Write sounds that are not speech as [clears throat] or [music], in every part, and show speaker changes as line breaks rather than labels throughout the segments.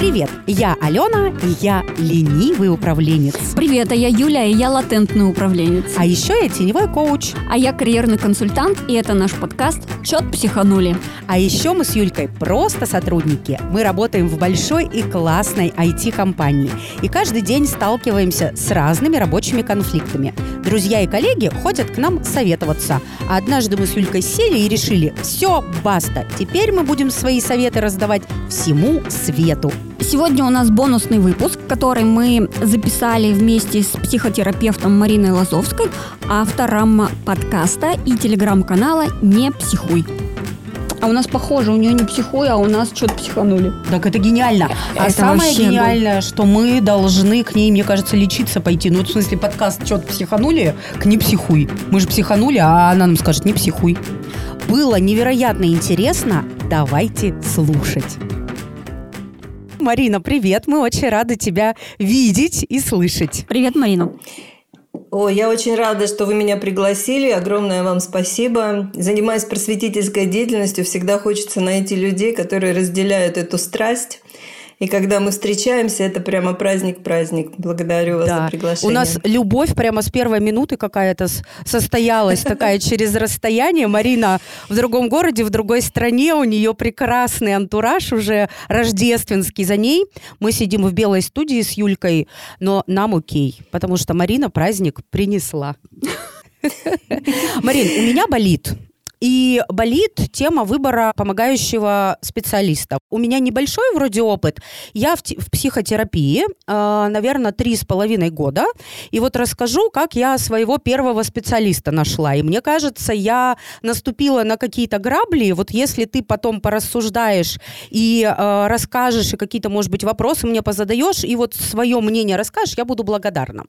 Привет, я Алена, и я ленивый управленец.
Привет, а я Юля, и я латентный управленец.
А еще я теневой коуч.
А я карьерный консультант, и это наш подкаст «Чет психанули».
А еще мы с Юлькой просто сотрудники. Мы работаем в большой и классной IT-компании. И каждый день сталкиваемся с разными рабочими конфликтами. Друзья и коллеги ходят к нам советоваться. А однажды мы с Юлькой сели и решили, все, баста, теперь мы будем свои советы раздавать всему свету.
Сегодня у нас бонусный выпуск, который мы записали вместе с психотерапевтом Мариной Лазовской, автором подкаста и телеграм-канала «Не психуй». А у нас похоже, у нее не психуй, а у нас что-то психанули.
Так это гениально. А
Это
самое гениальное, что мы должны к ней, мне кажется, лечиться пойти. Ну, вот в смысле, подкаст что-то психанули, к не психуй. Мы же психанули, а она нам скажет, не психуй. Было невероятно интересно. Давайте слушать. Марина, привет. Мы очень рады тебя видеть и слышать.
Привет, Марина.
О, я очень рада, что вы меня пригласили. Огромное вам спасибо. Занимаясь просветительской деятельностью, всегда хочется найти людей, которые разделяют эту страсть. И когда мы встречаемся, это прямо праздник-праздник. Благодарю вас
Да.
за приглашение.
У нас любовь прямо с первой минуты какая-то состоялась такая [laughs] через расстояние. Марина в другом городе, в другой стране, у нее прекрасный антураж уже рождественский. За ней мы сидим в белой студии с Юлькой, но нам окей, потому что Марина праздник принесла. [laughs] Марин, у меня болит. И болит тема выбора помогающего специалиста. У меня небольшой вроде опыт. Я в, в психотерапии, э, наверное, три с половиной года. И вот расскажу, как я своего первого специалиста нашла. И мне кажется, я наступила на какие-то грабли. Вот если ты потом порассуждаешь и э, расскажешь, и какие-то, может быть, вопросы мне позадаешь, и вот свое мнение расскажешь, я буду благодарна.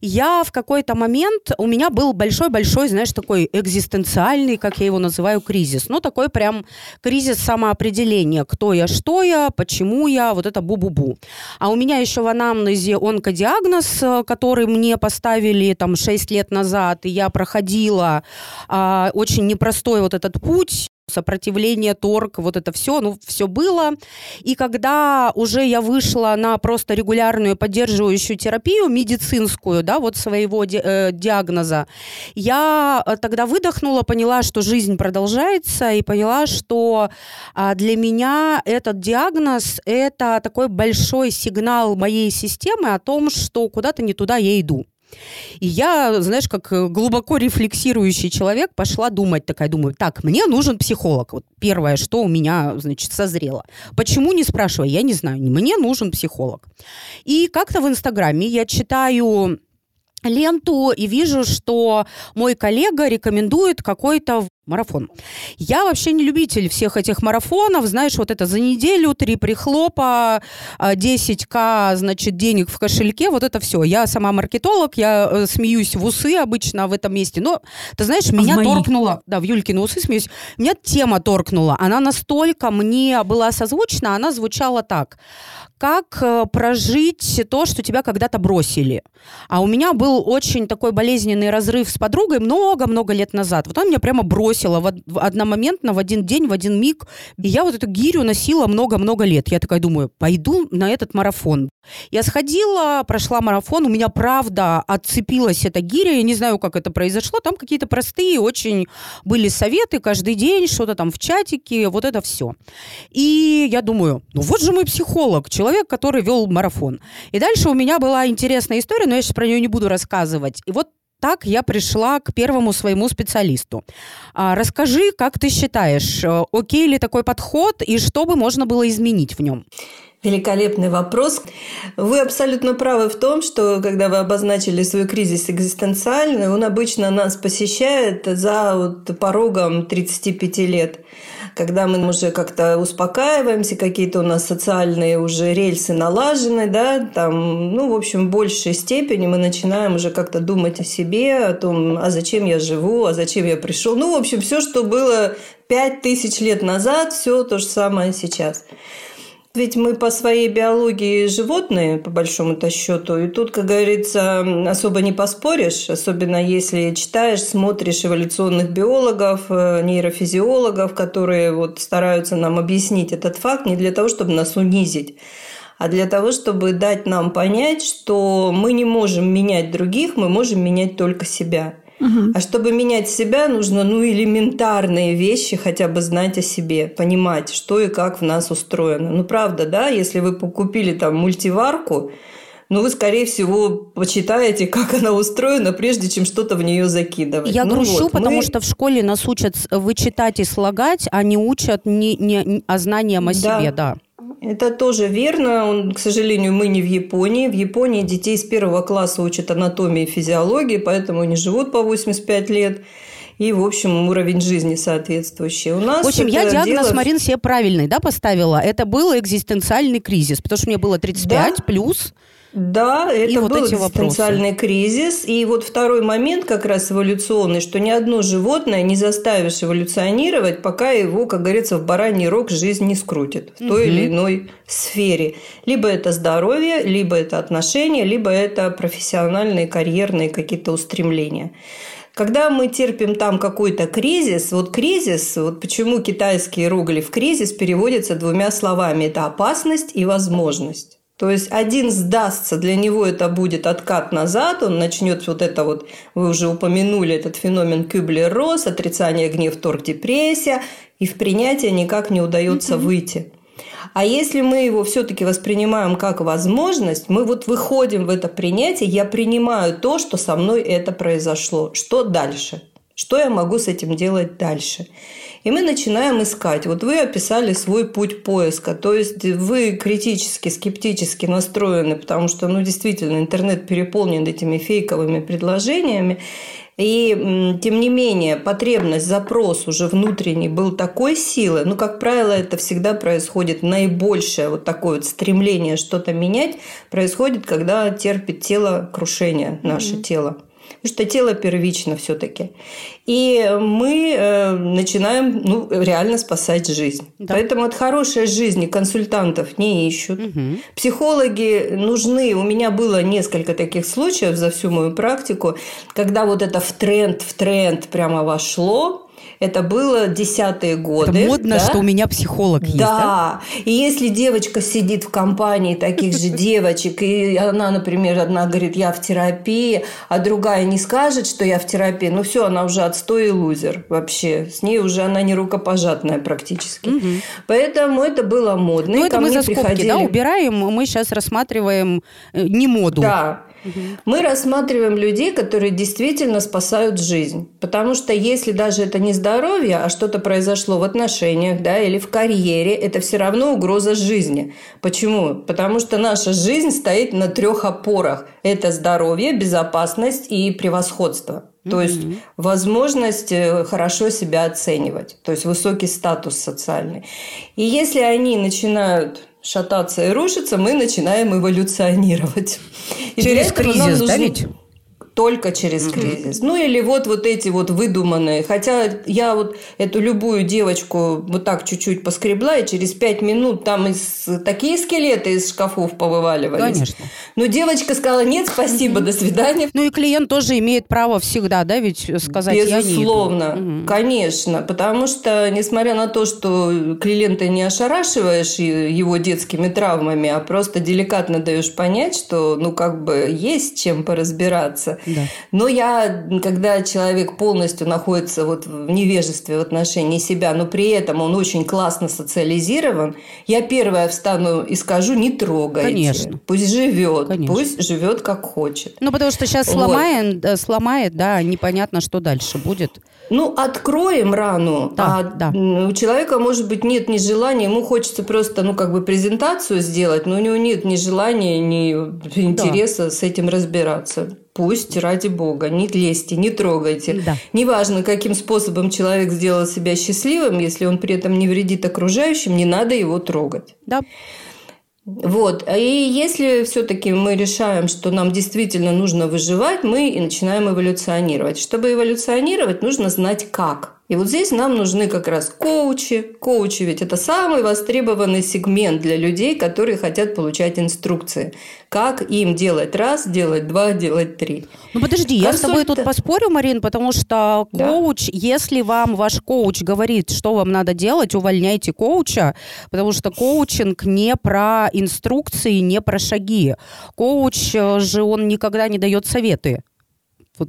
Я в какой-то момент, у меня был большой-большой, знаешь, такой экзистенциальный, как я его называю, кризис. Ну, такой прям кризис самоопределения. Кто я, что я, почему я, вот это бу-бу-бу. А у меня еще в анамнезе онкодиагноз, э, который мне поставили там 6 лет назад, и я проходила а, очень непростой вот этот путь, сопротивление, торг, вот это все, ну, все было. И когда уже я вышла на просто регулярную поддерживающую терапию медицинскую, да, вот своего ди- э, диагноза, я э, тогда выдохнула, поняла, что жизнь продолжается, и поняла, что а, для меня этот диагноз – это такой большой сигнал моей системы о том, что куда-то не туда я иду. И я, знаешь, как э, глубоко рефлексирующий человек пошла думать, такая думаю, так, мне нужен психолог. Вот первое, что у меня, значит, созрело. Почему не спрашивай, я не знаю. Мне нужен психолог. И как-то в Инстаграме я читаю ленту и вижу, что мой коллега рекомендует какой-то марафон. Я вообще не любитель всех этих марафонов, знаешь, вот это за неделю, три прихлопа, а, 10к, значит, денег в кошельке, вот это все. Я сама маркетолог, я э, смеюсь в усы обычно в этом месте, но, ты знаешь, меня
мои?
торкнуло, да, в Юлькины усы смеюсь, меня тема торкнула, она настолько мне была созвучна, она звучала так как э, прожить то, что тебя когда-то бросили. А у меня был очень такой болезненный разрыв с подругой много-много лет назад. Вот она меня прямо бросила в од- в одномоментно, в один день, в один миг. И я вот эту гирю носила много-много лет. Я такая думаю, пойду на этот марафон. Я сходила, прошла марафон, у меня правда отцепилась эта гиря, я не знаю, как это произошло, там какие-то простые очень были советы каждый день, что-то там в чатике, вот это все. И я думаю, ну вот же мой психолог, человек, который вел марафон. И дальше у меня была интересная история, но я сейчас про нее не буду рассказывать. И вот так я пришла к первому своему специалисту. А, расскажи, как ты считаешь, э, окей ли такой подход и что бы можно было изменить в нем?
Великолепный вопрос. Вы абсолютно правы в том, что когда вы обозначили свой кризис экзистенциальный, он обычно нас посещает за вот порогом 35 лет когда мы уже как-то успокаиваемся, какие-то у нас социальные уже рельсы налажены, да, там, ну, в общем, в большей степени мы начинаем уже как-то думать о себе, о том, а зачем я живу, а зачем я пришел. Ну, в общем, все, что было пять тысяч лет назад, все то же самое сейчас. Ведь мы по своей биологии животные, по большому-то счету, и тут, как говорится, особо не поспоришь, особенно если читаешь, смотришь эволюционных биологов, нейрофизиологов, которые вот стараются нам объяснить этот факт не для того, чтобы нас унизить, а для того, чтобы дать нам понять, что мы не можем менять других, мы можем менять только себя. Угу. А чтобы менять себя, нужно ну, элементарные вещи хотя бы знать о себе, понимать, что и как в нас устроено. Ну, правда, да, если вы купили там мультиварку, ну, вы, скорее всего, почитаете, как она устроена, прежде чем что-то в нее закидывать.
Я
ну,
грущу,
вот,
потому
мы...
что в школе нас учат вычитать и слагать, а не учат не, не, о знаниям о да. себе, да.
Это тоже верно. Он, к сожалению, мы не в Японии. В Японии детей с первого класса учат анатомии и физиологии, поэтому они живут по 85 лет. И, в общем, уровень жизни соответствующий. У нас
в общем, я диагноз, дело... Марин, себе правильный да, поставила. Это был экзистенциальный кризис, потому что мне было 35 да? плюс.
Да, это и был вот экзистенциальный кризис. И вот второй момент как раз эволюционный, что ни одно животное не заставишь эволюционировать, пока его, как говорится, в бараний рог жизнь не скрутит в той угу. или иной сфере. Либо это здоровье, либо это отношения, либо это профессиональные, карьерные какие-то устремления. Когда мы терпим там какой-то кризис, вот кризис, вот почему китайский иероглиф кризис переводится двумя словами – это опасность и возможность. То есть один сдастся, для него это будет откат назад, он начнет вот это вот, вы уже упомянули этот феномен Кюблер-Росс, отрицание, гнев, торг, депрессия, и в принятие никак не удается mm-hmm. выйти. А если мы его все-таки воспринимаем как возможность, мы вот выходим в это принятие, я принимаю то, что со мной это произошло. Что дальше? Что я могу с этим делать дальше? И мы начинаем искать. Вот вы описали свой путь поиска, то есть вы критически, скептически настроены, потому что, ну, действительно, интернет переполнен этими фейковыми предложениями. И, тем не менее, потребность, запрос уже внутренний был такой силы, ну, как правило, это всегда происходит наибольшее вот такое вот стремление что-то менять, происходит, когда терпит тело крушение, наше mm-hmm. тело. Потому что тело первично все-таки. И мы э, начинаем ну, реально спасать жизнь. Да. Поэтому от хорошей жизни консультантов не ищут. Угу. Психологи нужны. У меня было несколько таких случаев за всю мою практику, когда вот это в тренд, в тренд прямо вошло это было десятые годы.
Это модно, да? что у меня психолог есть.
Да. да. И если девочка сидит в компании таких же девочек, и она, например, одна говорит, я в терапии, а другая не скажет, что я в терапии, ну все, она уже отстой и лузер вообще. С ней уже она не рукопожатная практически. Угу. Поэтому это было модно.
Ну, это мы за скобки, да, убираем. Мы сейчас рассматриваем э, не моду.
Да. Мы рассматриваем людей, которые действительно спасают жизнь. Потому что если даже это не здоровье, а что-то произошло в отношениях да, или в карьере, это все равно угроза жизни. Почему? Потому что наша жизнь стоит на трех опорах. Это здоровье, безопасность и превосходство. То есть возможность э, хорошо себя оценивать, то есть высокий статус социальный. И если они начинают шататься и рушиться, мы начинаем эволюционировать.
И Через кризис, нужно... да ведь?
Только через mm-hmm. кризис. Ну или вот вот эти вот выдуманные. Хотя я вот эту любую девочку вот так чуть-чуть поскребла, и через пять минут там из, такие скелеты из шкафов повываливались.
Конечно.
Но девочка сказала, нет, спасибо, mm-hmm. до свидания.
Ну и клиент тоже имеет право всегда, да, ведь сказать
Безусловно, я не иду. конечно. Потому что, несмотря на то, что клиента не ошарашиваешь его детскими травмами, а просто деликатно даешь понять, что ну как бы есть чем поразбираться,
да.
Но я, когда человек полностью находится вот в невежестве в отношении себя, но при этом он очень классно социализирован, я первая встану и скажу, не трогайте.
Конечно.
Пусть живет, Конечно. пусть живет как хочет.
Ну, потому что сейчас вот. сломает, э, сломает, да, непонятно, что дальше будет.
Ну, откроем рану, да, а да. у человека, может быть, нет ни желания, ему хочется просто, ну, как бы презентацию сделать, но у него нет ни желания, ни интереса да. с этим разбираться. Пусть, ради бога, не лезьте, не трогайте.
Да.
Неважно, каким способом человек сделал себя счастливым, если он при этом не вредит окружающим, не надо его трогать.
Да.
Вот. И если все-таки мы решаем, что нам действительно нужно выживать, мы и начинаем эволюционировать. Чтобы эволюционировать, нужно знать как. И вот здесь нам нужны как раз коучи. Коучи ведь это самый востребованный сегмент для людей, которые хотят получать инструкции. Как им делать раз, делать два, делать три.
Ну подожди, я с тобой тут поспорю, Марин, потому что коуч, да. если вам ваш коуч говорит, что вам надо делать, увольняйте коуча, потому что коучинг не про инструкции, не про шаги. Коуч э, же он никогда не дает советы.
Вот.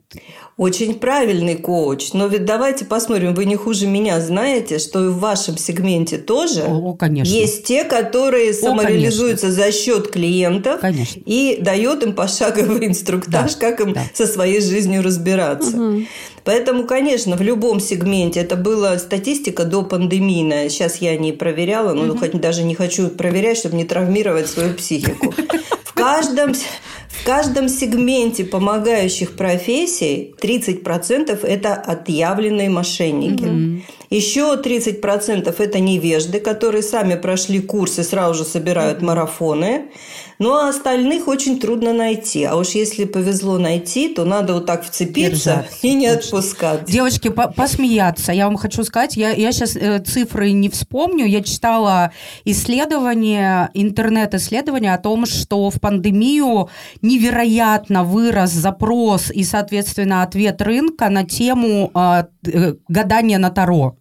Очень правильный коуч. Но ведь давайте посмотрим, вы не хуже меня знаете, что и в вашем сегменте тоже
О, конечно.
есть те, которые самореализуются О, за счет клиентов
конечно.
и дает им пошаговый инструктаж, да. как им да. со своей жизнью разбираться. Угу. Поэтому, конечно, в любом сегменте это была статистика до пандемийная. Сейчас я не проверяла, но угу. даже не хочу проверять, чтобы не травмировать свою психику. [laughs] В каждом в каждом сегменте помогающих профессий 30% это отъявленные мошенники. Mm-hmm. Еще 30% это невежды, которые сами прошли курсы, сразу же собирают mm-hmm. марафоны. Ну, а остальных очень трудно найти. А уж если повезло найти, то надо вот так вцепиться Держать. и не отпускать.
Девочки, по посмеяться. Я вам хочу сказать, я, я сейчас э, цифры не вспомню. Я читала исследование, интернет-исследование о том, что в пандемию невероятно вырос запрос и, соответственно, ответ рынка на тему а, э, гадания на Таро.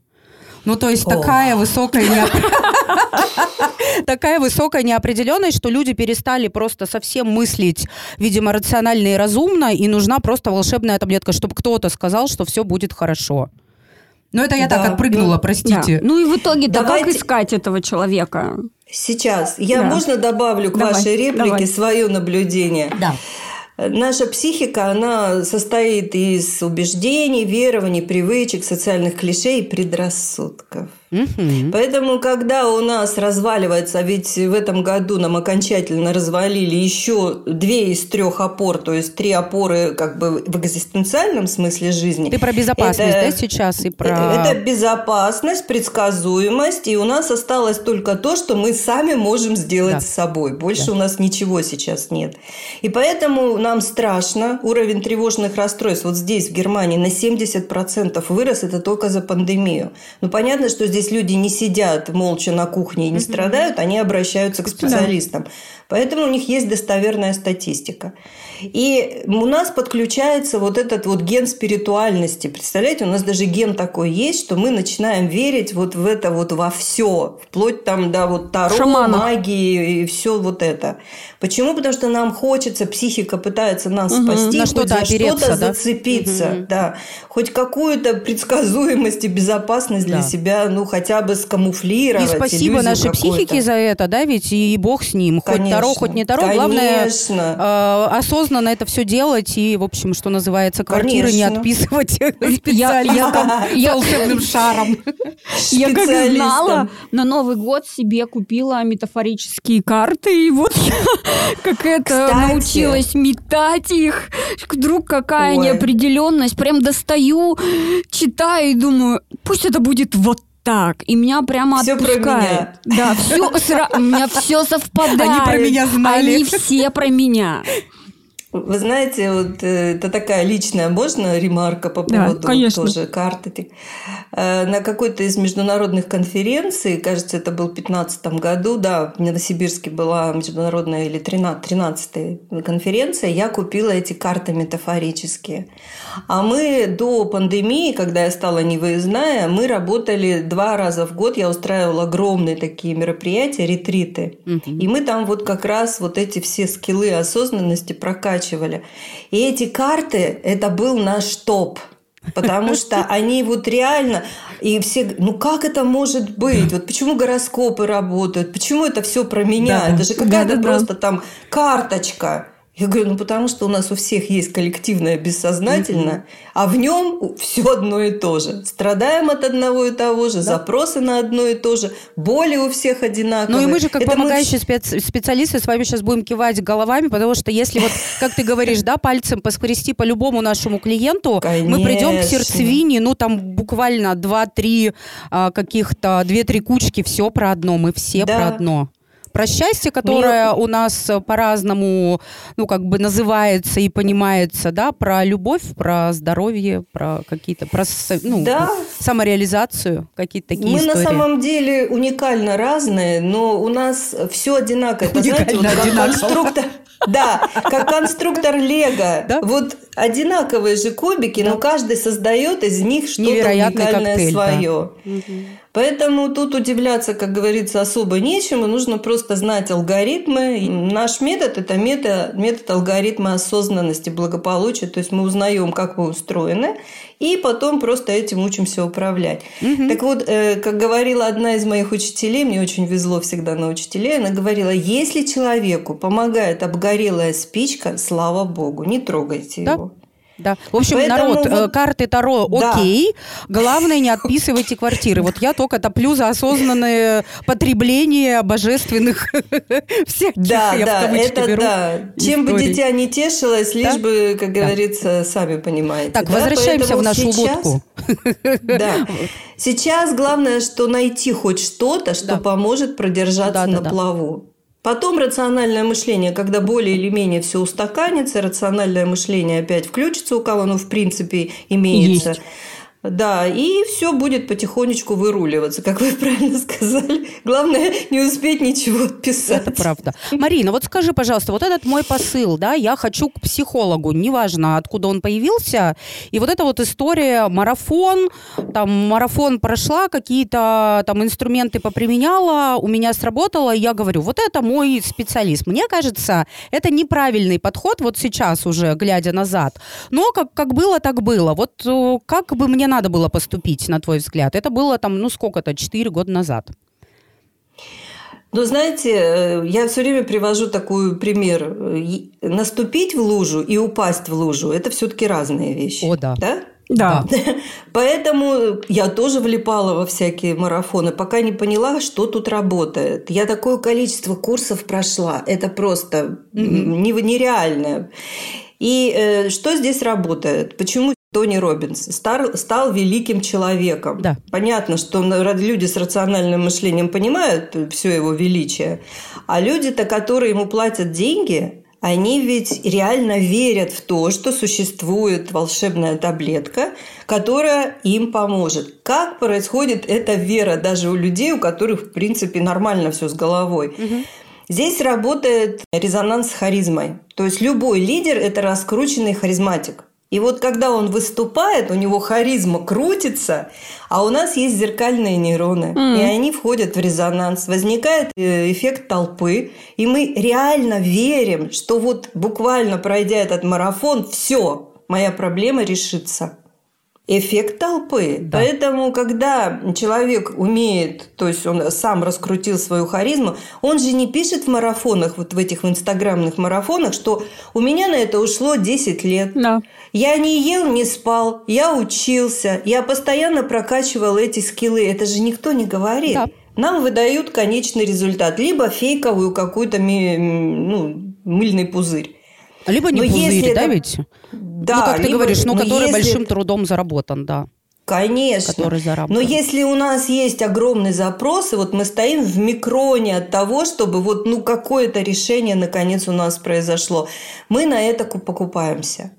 Ну, то есть О. такая высокая [laughs] [laughs] такая высокая неопределенность, что люди перестали просто совсем мыслить, видимо, рационально и разумно, и нужна просто волшебная таблетка, чтобы кто-то сказал, что все будет хорошо. Ну, это я да, так отпрыгнула, ну, простите.
Да. Ну и в итоге-то Давайте... как искать этого человека?
Сейчас. Я да. можно добавлю к Давай. вашей реплике Давай. свое наблюдение?
Да.
Наша психика, она состоит из убеждений, верований, привычек, социальных клише и предрассудков. Угу. Поэтому, когда у нас разваливается, а ведь в этом году нам окончательно развалили еще две из трех опор, то есть три опоры как бы в экзистенциальном смысле жизни.
Ты про безопасность, это, да, сейчас и про...
Это безопасность, предсказуемость, и у нас осталось только то, что мы сами можем сделать да. с собой. Больше да. у нас ничего сейчас нет. И поэтому нам страшно. Уровень тревожных расстройств вот здесь, в Германии, на 70% вырос, это только за пандемию. Ну, понятно, что здесь здесь люди не сидят молча на кухне и не страдают, они обращаются к специалистам. Поэтому у них есть достоверная статистика. И у нас подключается вот этот вот ген спиритуальности. Представляете, у нас даже ген такой есть, что мы начинаем верить вот в это вот во все, вплоть там до вот таро, Шамана. магии и все вот это. Почему? Потому что нам хочется, психика пытается нас угу, спасти, на что-то за что-то да? зацепиться, угу. да, хоть какую-то предсказуемость и безопасность да. для себя, ну хотя бы скамуфлировать.
И спасибо нашей психике за это, да, ведь и бог с ним, Конечно. хоть Таро, хоть не Таро. Конечно. Главное э, осознанно это все делать и, в общем, что называется, квартиры Конечно. не отписывать [laughs] [laughs] специалистам волшебным шаром. [laughs]
Я как знала, на Новый год себе купила метафорические карты, и вот я как это научилась метать их. Вдруг какая неопределенность. Прям достаю, читаю и думаю, пусть это будет вот так, и меня прямо все отпускает. Про меня. Да, все, сра... у меня все совпадает.
Они про меня знали.
Они все про меня.
Вы знаете, вот э, это такая личная, можно ремарка по поводу да, конечно. тоже карты? Э, на какой-то из международных конференций, кажется, это был в 2015 году, да, в Новосибирске была международная или 13 конференция, я купила эти карты метафорические. А мы до пандемии, когда я стала невыездная, мы работали два раза в год, я устраивала огромные такие мероприятия, ретриты. Угу. И мы там вот как раз вот эти все скиллы осознанности прокачивали прокачивали. И эти карты, это был наш топ. Потому что они вот реально, и все, ну как это может быть? Вот почему гороскопы работают? Почему это все про меня? Да, это же какая-то да, да, просто там карточка. Я говорю, ну потому что у нас у всех есть коллективное бессознательное, mm-hmm. а в нем все одно и то же. Страдаем от одного и того же, да. запросы на одно и то же, боли у всех одинаковые.
Ну и мы же как Это помогающие мы... специалисты с вами сейчас будем кивать головами, потому что если вот, как ты говоришь, да, пальцем поскрести по любому нашему клиенту, Конечно. мы придем к сердцевине, ну там буквально 2-3 а, каких-то, 2-3 кучки, все про одно, мы все да. про одно. Про счастье, которое Мне... у нас по-разному, ну, как бы называется и понимается, да, про любовь, про здоровье, про какие-то, про ну, да. самореализацию, какие-то такие
Мы
истории.
на самом деле уникально разные, но у нас все одинаково. Это, знаете, вот как конструктор, да, как конструктор Лего. Да? Вот одинаковые же кубики, да. но каждый создает из них что-то уникальное коктейль, свое. Да. Поэтому тут удивляться, как говорится, особо нечему. Нужно просто знать алгоритмы. И наш метод – это метод, метод алгоритма осознанности, благополучия. То есть мы узнаем, как вы устроены, и потом просто этим учимся управлять. Угу. Так вот, э, как говорила одна из моих учителей, мне очень везло всегда на учителей, она говорила, если человеку помогает обгорелая спичка, слава богу, не трогайте да? его.
Да. В общем, Поэтому народ, вот... Э, карты Таро окей, да. главное не отписывайте квартиры. Вот я только топлю за осознанное потребление божественных [laughs] всех
Да, да, это да. Чем бы дитя не тешилось, лишь бы, как говорится, сами понимаете.
Так, возвращаемся в нашу лодку. [laughs]
Да. Сейчас главное, что найти хоть что-то, что поможет продержаться на плаву. Потом рациональное мышление, когда более или менее все устаканится, рациональное мышление опять включится у кого, ну, в принципе, имеется. Есть. Да, и все будет потихонечку выруливаться, как вы [laughs] правильно сказали. Главное не успеть ничего отписать.
Это правда. Марина, вот скажи, пожалуйста, вот этот мой посыл, да, я хочу к психологу, неважно, откуда он появился, и вот эта вот история марафон, там марафон прошла, какие-то там инструменты поприменяла, у меня сработало, и я говорю, вот это мой специалист. Мне кажется, это неправильный подход вот сейчас уже, глядя назад, но как, как было, так было. Вот э, как бы мне надо было поступить, на твой взгляд? Это было там, ну сколько-то, 4 года назад.
Ну, знаете, э, я все время привожу такой пример. Наступить в лужу и упасть в лужу – это все-таки разные вещи.
О, да.
Да?
Да. [laughs]
Поэтому я тоже влипала во всякие марафоны, пока не поняла, что тут работает. Я такое количество курсов прошла. Это просто mm-hmm. нереально. И э, что здесь работает? Почему Тони Робинс стал, стал великим человеком?
Да.
Понятно, что люди с рациональным мышлением понимают все его величие, а люди-то, которые ему платят деньги, они ведь реально верят в то, что существует волшебная таблетка, которая им поможет. Как происходит эта вера даже у людей, у которых, в принципе, нормально все с головой? Угу. Здесь работает резонанс с харизмой. То есть любой лидер – это раскрученный харизматик. И вот когда он выступает, у него харизма крутится, а у нас есть зеркальные нейроны, mm. и они входят в резонанс. Возникает э, эффект толпы, и мы реально верим, что вот буквально пройдя этот марафон, все, моя проблема решится эффект толпы. Да. Поэтому, когда человек умеет, то есть он сам раскрутил свою харизму, он же не пишет в марафонах, вот в этих в инстаграмных марафонах, что у меня на это ушло 10 лет.
Да.
Я не ел, не спал, я учился, я постоянно прокачивал эти скиллы. Это же никто не говорит. Да. Нам выдают конечный результат, либо фейковую какую-то ну, мыльный пузырь.
Либо не но пузырь, да, это... ведь? Да. Ну, как ты либо... говоришь, но, но который если... большим трудом заработан, да.
Конечно. Который Но если у нас есть огромный запрос, и вот мы стоим в микроне от того, чтобы вот ну какое-то решение наконец у нас произошло, мы на это покупаемся.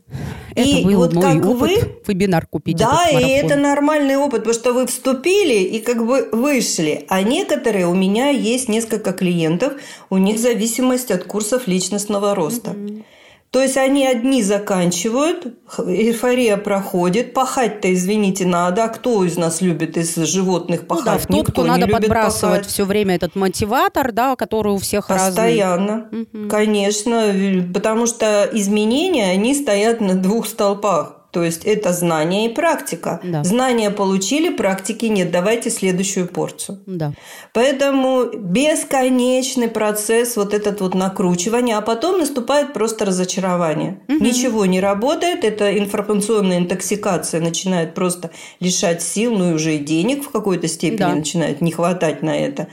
Это и был вот мой как опыт, вы, вебинар купить.
Да, и это нормальный опыт, потому что вы вступили и как бы вышли. А некоторые, у меня есть несколько клиентов, у них зависимость от курсов личностного роста. Mm-hmm. То есть они одни заканчивают, эйфория проходит, пахать-то, извините, надо. А кто из нас любит из животных пахать? Ну да,
в топку надо подбрасывать пахать. все время этот мотиватор, да, который у всех
Постоянно, разный. Постоянно, конечно, потому что изменения, они стоят на двух столпах. То есть это знание и практика. Да. Знания получили, практики нет. Давайте следующую порцию.
Да.
Поэтому бесконечный процесс вот этот вот накручивания, а потом наступает просто разочарование. Угу. Ничего не работает, это информационная интоксикация начинает просто лишать сил, ну и уже и денег в какой-то степени да. начинает не хватать на это.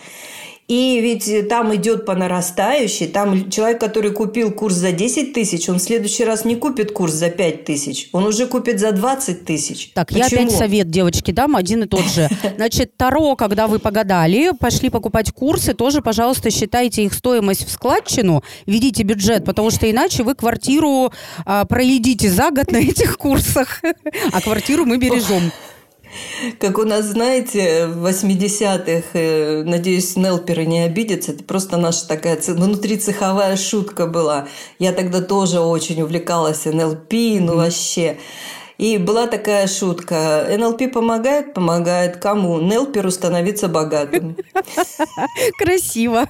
И ведь там идет по нарастающей. Там человек, который купил курс за 10 тысяч, он в следующий раз не купит курс за 5 тысяч. Он уже купит за 20 тысяч.
Так, Почему? я опять совет, девочки, дам один и тот же. [laughs] Значит, Таро, когда вы погадали, пошли покупать курсы, тоже, пожалуйста, считайте их стоимость в складчину, ведите бюджет, потому что иначе вы квартиру а, проедите за год на этих курсах, [laughs] а квартиру мы бережем.
Как у нас, знаете, в 80-х, э, надеюсь, Нелперы не обидятся, это просто наша такая внутрицеховая шутка была. Я тогда тоже очень увлекалась НЛП, ну вообще. И была такая шутка. НЛП помогает? Помогает. Кому? Нелперу становиться богатым.
Красиво.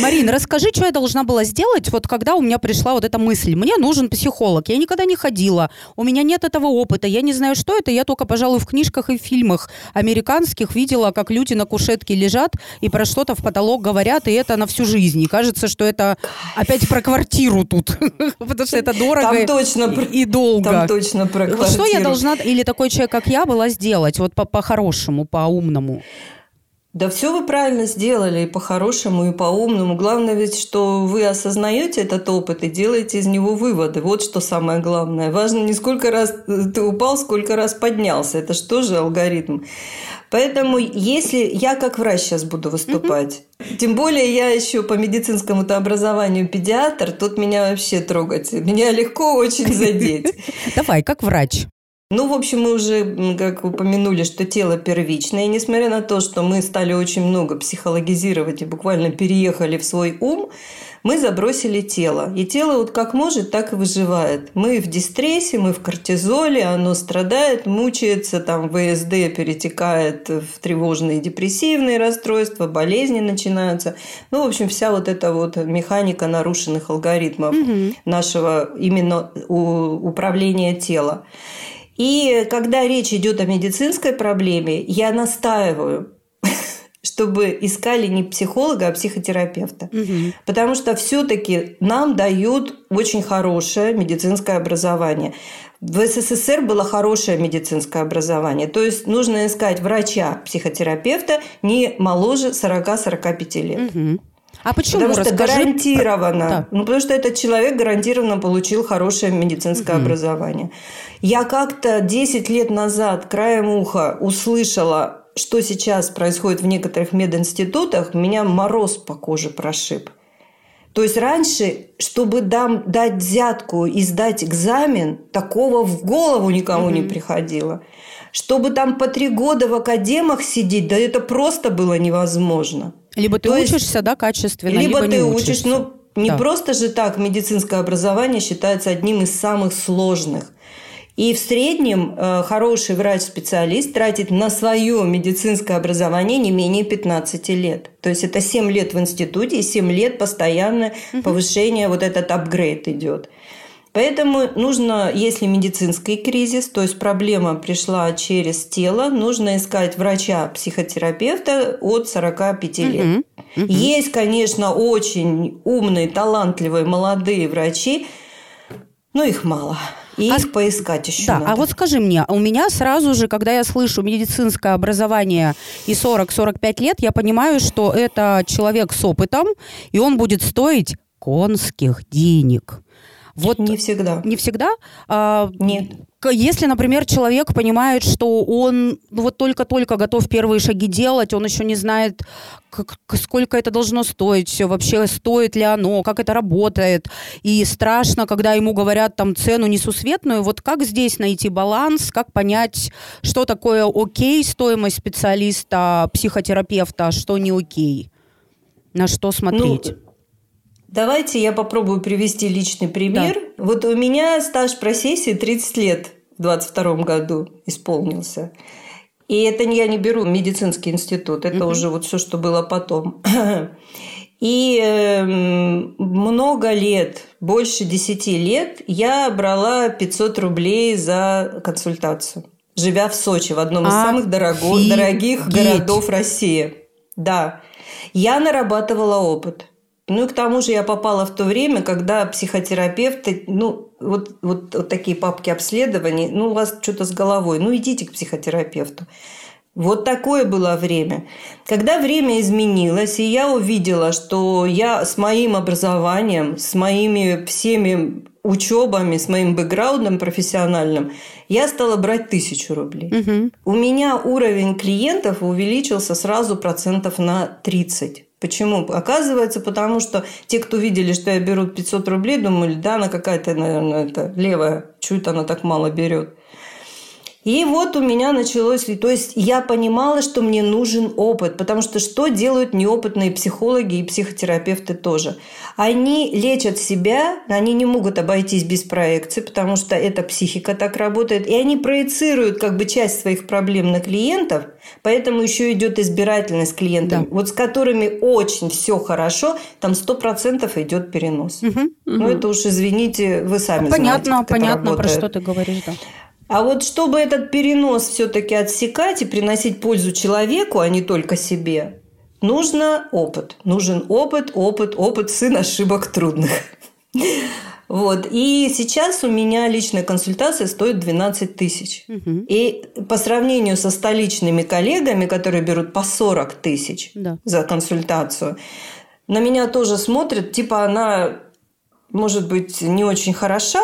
Марина, расскажи, что я должна была сделать, вот когда у меня пришла вот эта мысль. Мне нужен психолог. Я никогда не ходила. У меня нет этого опыта. Я не знаю, что это. Я только, пожалуй, в книжках и фильмах американских видела, как люди на кушетке лежат и про что-то в потолок говорят, и это на всю жизнь. И кажется, что это опять про квартиру тут. [laughs] Потому что это дорого и долго.
Там точно.
Вот что я должна, или такой человек, как я, была сделать, вот по-хорошему, по по-умному?
Да все вы правильно сделали, и по-хорошему, и по-умному. Главное ведь, что вы осознаете этот опыт и делаете из него выводы. Вот что самое главное. Важно не сколько раз ты упал, сколько раз поднялся. Это что же алгоритм? Поэтому если я как врач сейчас буду выступать, mm-hmm. тем более я еще по медицинскому-то образованию педиатр, тут меня вообще трогать. Меня легко очень задеть. [laughs]
Давай, как врач.
Ну, в общем, мы уже, как упомянули, что тело первичное. И несмотря на то, что мы стали очень много психологизировать и буквально переехали в свой ум, мы забросили тело. И тело вот как может, так и выживает. Мы в дистрессе, мы в кортизоле, оно страдает, мучается, там ВСД перетекает в тревожные депрессивные расстройства, болезни начинаются. Ну, в общем, вся вот эта вот механика нарушенных алгоритмов угу. нашего именно управления тела. И когда речь идет о медицинской проблеме, я настаиваю, [laughs] чтобы искали не психолога, а психотерапевта. Угу. Потому что все-таки нам дают очень хорошее медицинское образование. В СССР было хорошее медицинское образование. То есть нужно искать врача-психотерапевта не моложе 40-45 лет. Угу.
А почему?
Потому что Расскажи... гарантированно. Да. Ну, потому что этот человек гарантированно получил хорошее медицинское угу. образование. Я как-то 10 лет назад краем уха услышала, что сейчас происходит в некоторых мединститутах, меня мороз по коже прошиб. То есть раньше, чтобы дам, дать взятку и сдать экзамен, такого в голову никому угу. не приходило. Чтобы там по три года в академах сидеть, да это просто было невозможно.
Либо ты То учишься, есть, да, качественно,
либо,
либо
ты
учишься.
учишь. Ну, не да. просто же так медицинское образование считается одним из самых сложных. И в среднем э, хороший врач-специалист тратит на свое медицинское образование не менее 15 лет. То есть это 7 лет в институте и 7 лет постоянно повышение, вот этот апгрейд идет. Поэтому нужно, если медицинский кризис, то есть проблема пришла через тело, нужно искать врача-психотерапевта от 45 лет. Угу, угу. Есть, конечно, очень умные, талантливые молодые врачи, но их мало. И а, их поискать еще
Да,
надо.
а вот скажи мне, у меня сразу же, когда я слышу медицинское образование и 40-45 лет, я понимаю, что это человек с опытом, и он будет стоить конских денег.
Вот не всегда.
Не всегда? А,
Нет.
Если, например, человек понимает, что он ну, вот только-только готов первые шаги делать, он еще не знает, как, сколько это должно стоить, все вообще стоит ли оно, как это работает, и страшно, когда ему говорят там цену несусветную, вот как здесь найти баланс, как понять, что такое окей стоимость специалиста, психотерапевта, а что не окей, на что смотреть?
Ну, Давайте я попробую привести личный пример. Да. Вот у меня стаж профессии 30 лет в 22 году исполнился. И это я не беру медицинский институт, это угу. уже вот все, что было потом. [clears throat] И э, много лет, больше 10 лет, я брала 500 рублей за консультацию, живя в Сочи, в одном из а самых дорого, дорогих городов России. Да, я нарабатывала опыт. Ну и к тому же я попала в то время, когда психотерапевты, ну, вот, вот, вот такие папки обследований, ну, у вас что-то с головой, ну, идите к психотерапевту. Вот такое было время. Когда время изменилось, и я увидела, что я с моим образованием, с моими всеми учебами, с моим бэкграундом профессиональным, я стала брать тысячу рублей.
Мгм.
У меня уровень клиентов увеличился сразу процентов на 30. Почему? Оказывается, потому что те, кто видели, что я беру 500 рублей, думали, да, она какая-то, наверное, это левая, чуть она так мало берет. И вот у меня началось, то есть я понимала, что мне нужен опыт, потому что что делают неопытные психологи и психотерапевты тоже? Они лечат себя, они не могут обойтись без проекции, потому что эта психика так работает, и они проецируют как бы часть своих проблем на клиентов, поэтому еще идет избирательность клиентов,
Да.
вот с которыми очень все хорошо, там 100% идет перенос.
Мгм.
Ну, это уж, извините, вы сами знаете,
Понятно,
как это
понятно, про что ты говоришь, да.
А вот чтобы этот перенос все-таки отсекать и приносить пользу человеку, а не только себе, нужно опыт. Нужен опыт, опыт, опыт, сын ошибок трудных. Вот. И сейчас у меня личная консультация стоит 12 тысяч.
Мгм.
И по сравнению со столичными коллегами, которые берут по 40 тысяч
Да.
за консультацию, на меня тоже смотрят, типа она, может быть, не очень хороша,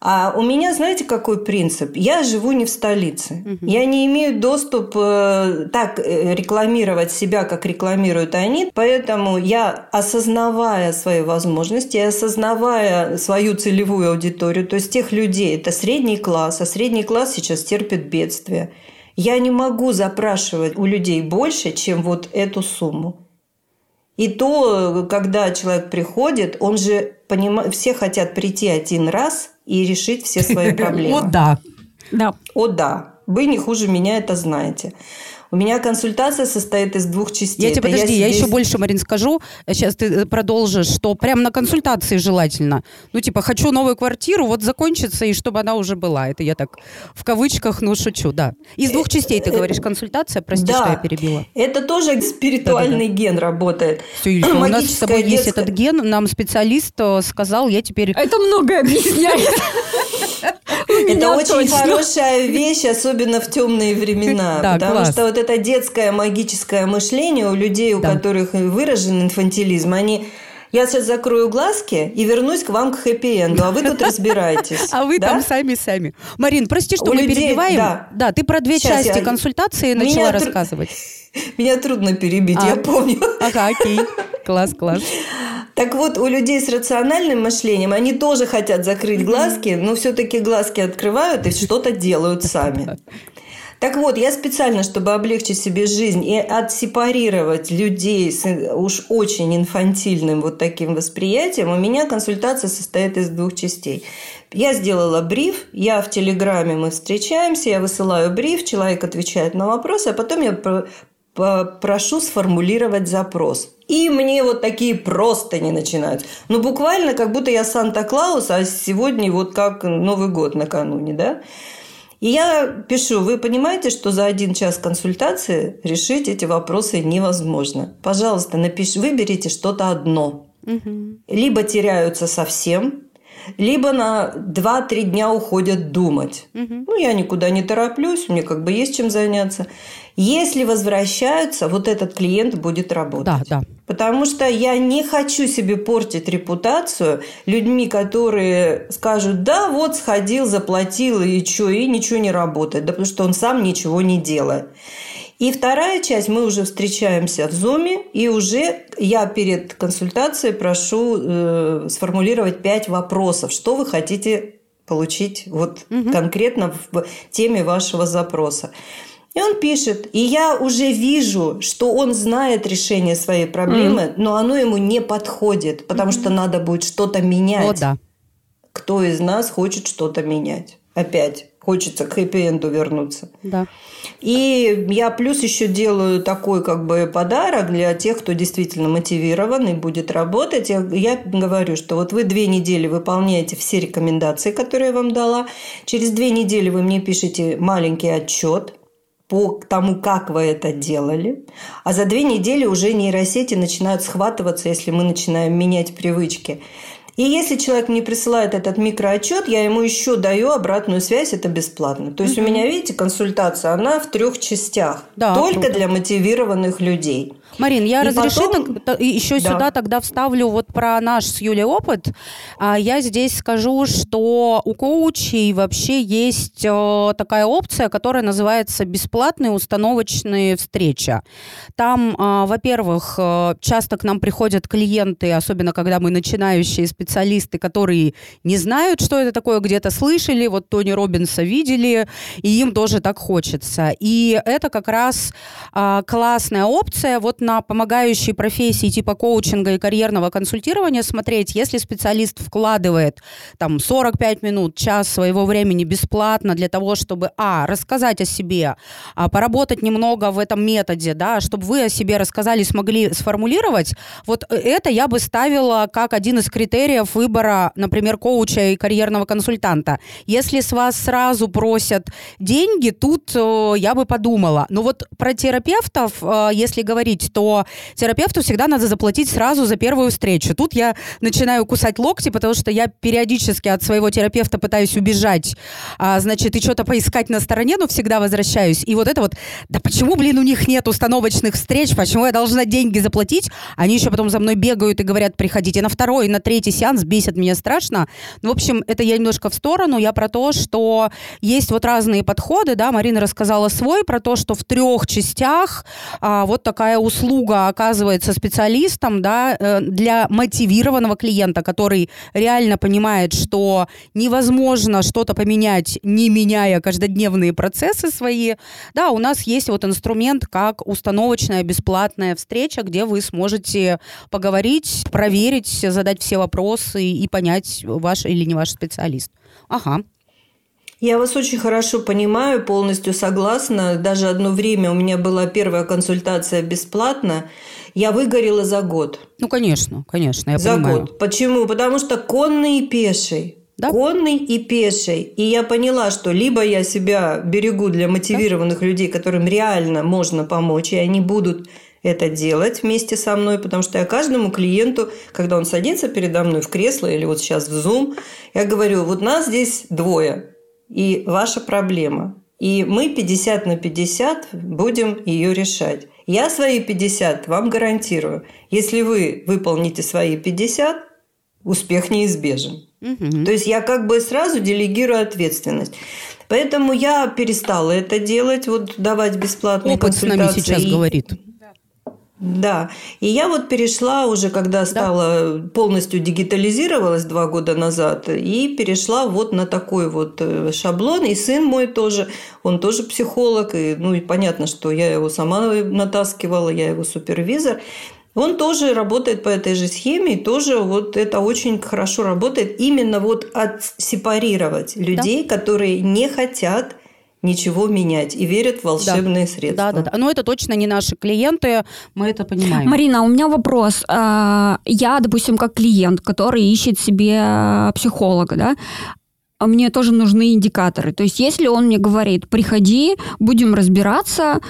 а у меня, знаете, какой принцип? Я живу не в столице. Я не имею доступ э, так э, рекламировать себя, как рекламируют они. Поэтому я, осознавая свои возможности, осознавая свою целевую аудиторию, то есть тех людей, это средний класс, а средний класс сейчас терпит бедствие. Я не могу запрашивать у людей больше, чем вот эту сумму. И то, когда человек приходит, он же понимает, все хотят прийти один раз и решить все свои [laughs] проблемы.
О, да.
Да.
О, да. Вы не хуже меня это знаете. У меня консультация состоит из двух частей.
Я тебе
Это
подожди, я,
себе
еще больше, Марин, скажу. Сейчас ты э, продолжишь, что прям на консультации желательно. Ну, типа, хочу новую квартиру, вот закончится, и чтобы она уже была. Это я так в кавычках, ну, шучу, да. Из двух частей ты говоришь консультация, прости,
Да.
что я перебила.
Это тоже спиритуальный ген работает.
Все, Юлька, у нас с тобой есть
детская-
этот ген, нам специалист э, сказал, я теперь...
Это многое объясняет. [laughs]
Это очень хорошая вещь, особенно в темные времена. [laughs]
Да,
потому
класс.
что вот это детское магическое мышление у людей, у
Да.
которых выражен инфантилизм, они я сейчас закрою глазки и вернусь к вам к хэппи-энду, а вы тут [laughs] разбираетесь.
А вы
Да?
там сами-сами. Марин, прости, что
У
мы
людей-
перебиваем.
да.
ты про две
Щас
части
я-
консультации
Меня
начала
тру-
рассказывать. [laughs]
Меня трудно перебить,
А.
я помню.
Ага, окей. [laughs] Класс, класс.
Так вот, у людей с рациональным мышлением, они тоже хотят закрыть глазки, но все-таки глазки открывают и что-то делают сами. Так вот, я специально, чтобы облегчить себе жизнь и отсепарировать людей с уж очень инфантильным вот таким восприятием, у меня консультация состоит из двух частей. Я сделала бриф, я в Телеграме, мы встречаемся, я высылаю бриф, человек отвечает на вопросы, а потом я прошу сформулировать запрос. И мне вот такие просто не начинают. Ну, буквально, как будто я Санта-Клаус, а сегодня вот как Новый год накануне, да? И я пишу, вы понимаете, что за один час консультации решить эти вопросы невозможно. Пожалуйста, напиши, выберите что-то одно.
Мгм.
Либо теряются совсем, либо на 2-3 дня уходят думать.
Мгм.
Ну, я никуда не тороплюсь, мне как бы есть чем заняться. Если возвращаются, вот этот клиент будет работать.
Да, да.
Потому что я не хочу себе портить репутацию людьми, которые скажут, да, вот сходил, заплатил, и что, и ничего не работает. Да потому что он сам ничего не делает. И вторая часть, мы уже встречаемся в Зуме, и уже я перед консультацией прошу э, сформулировать пять вопросов, что вы хотите получить вот конкретно в теме вашего запроса. И он пишет, и я уже вижу, что он знает решение своей проблемы, но оно ему не подходит, потому что надо будет что-то менять.
О, да.
Кто из нас хочет что-то менять? Опять хочется к хэппи-энду вернуться.
Да.
И я плюс еще делаю такой как бы подарок для тех, кто действительно мотивирован и будет работать. Я, я говорю, что вот вы две недели выполняете все рекомендации, которые я вам дала. Через две недели вы мне пишете маленький отчет по тому, как вы это делали. А за две недели уже нейросети начинают схватываться, если мы начинаем менять привычки. И если человек мне присылает этот микроотчет, я ему еще даю обратную связь, это бесплатно. То есть угу. у меня, видите, консультация, она в трех частях. Да, только круто. для мотивированных людей.
Марин, я и разреши потом... так, еще да. сюда тогда вставлю вот про наш с Юлей опыт. А, я здесь скажу, что у коучей вообще есть э, такая опция, которая называется бесплатные установочные встречи. Там, а, во-первых, э, часто к нам приходят клиенты, особенно когда мы начинающие специалисты, которые не знают, что это такое, где-то слышали, вот Тони Робинса видели, и им тоже так хочется. И это как раз а, классная опция. Вот на помогающие профессии типа коучинга и карьерного консультирования смотреть, если специалист вкладывает там 45 минут, час своего времени бесплатно для того, чтобы, а, рассказать о себе, а, поработать немного в этом методе, да, чтобы вы о себе рассказали, смогли сформулировать, вот это я бы ставила как один из критериев выбора, например, коуча и карьерного консультанта. Если с вас сразу просят деньги, тут э, я бы подумала. Но вот про терапевтов, э, если говорить, то терапевту всегда надо заплатить сразу за первую встречу. Тут я начинаю кусать локти, потому что я периодически от своего терапевта пытаюсь убежать, а, значит, и что-то поискать на стороне, но всегда возвращаюсь. И вот это вот, да почему, блин, у них нет установочных встреч, почему я должна деньги заплатить? Они еще потом за мной бегают и говорят, приходите на второй, на третий сеанс, бесит меня страшно. Ну, в общем, это я немножко в сторону, я про то, что есть вот разные подходы, да, Марина рассказала свой, про то, что в трех частях а, вот такая услуга услуга оказывается специалистом да, э, для мотивированного клиента, который реально понимает, что невозможно что-то поменять, не меняя каждодневные процессы свои, да, у нас есть вот инструмент как установочная бесплатная встреча, где вы сможете поговорить, проверить, задать все вопросы и понять, ваш или не ваш специалист. Ага.
Я вас очень хорошо понимаю, полностью согласна. Даже одно время у меня была первая консультация бесплатно. Я выгорела за год.
Ну, конечно, конечно, я
за
понимаю.
год. Почему? Потому что конный и пеший. Да? Конный и пеший. И я поняла, что либо я себя берегу для мотивированных да? людей, которым реально можно помочь, и они будут это делать вместе со мной, потому что я каждому клиенту, когда он садится передо мной в кресло или вот сейчас в Zoom, я говорю, вот нас здесь двое и ваша проблема. И мы 50 на 50 будем ее решать. Я свои 50 вам гарантирую. Если вы выполните свои 50, успех неизбежен. Угу. То есть я как бы сразу делегирую ответственность. Поэтому я перестала это делать, вот давать бесплатные
Опыт консультации. с нами сейчас и... говорит.
Да. И я вот перешла уже, когда стала да. полностью дигитализировалась два года назад, и перешла вот на такой вот э, шаблон. И сын мой тоже, он тоже психолог, и, ну и понятно, что я его сама натаскивала, я его супервизор. Он тоже работает по этой же схеме, и тоже вот это очень хорошо работает. Именно вот отсепарировать людей, да. которые не хотят ничего менять и верят в волшебные да. средства.
Да, да, да. Но это точно не наши клиенты, мы это понимаем.
Марина, у меня вопрос. А, я, допустим, как клиент, который ищет себе психолога, да, а мне тоже нужны индикаторы. То есть, если он мне говорит, приходи, будем разбираться,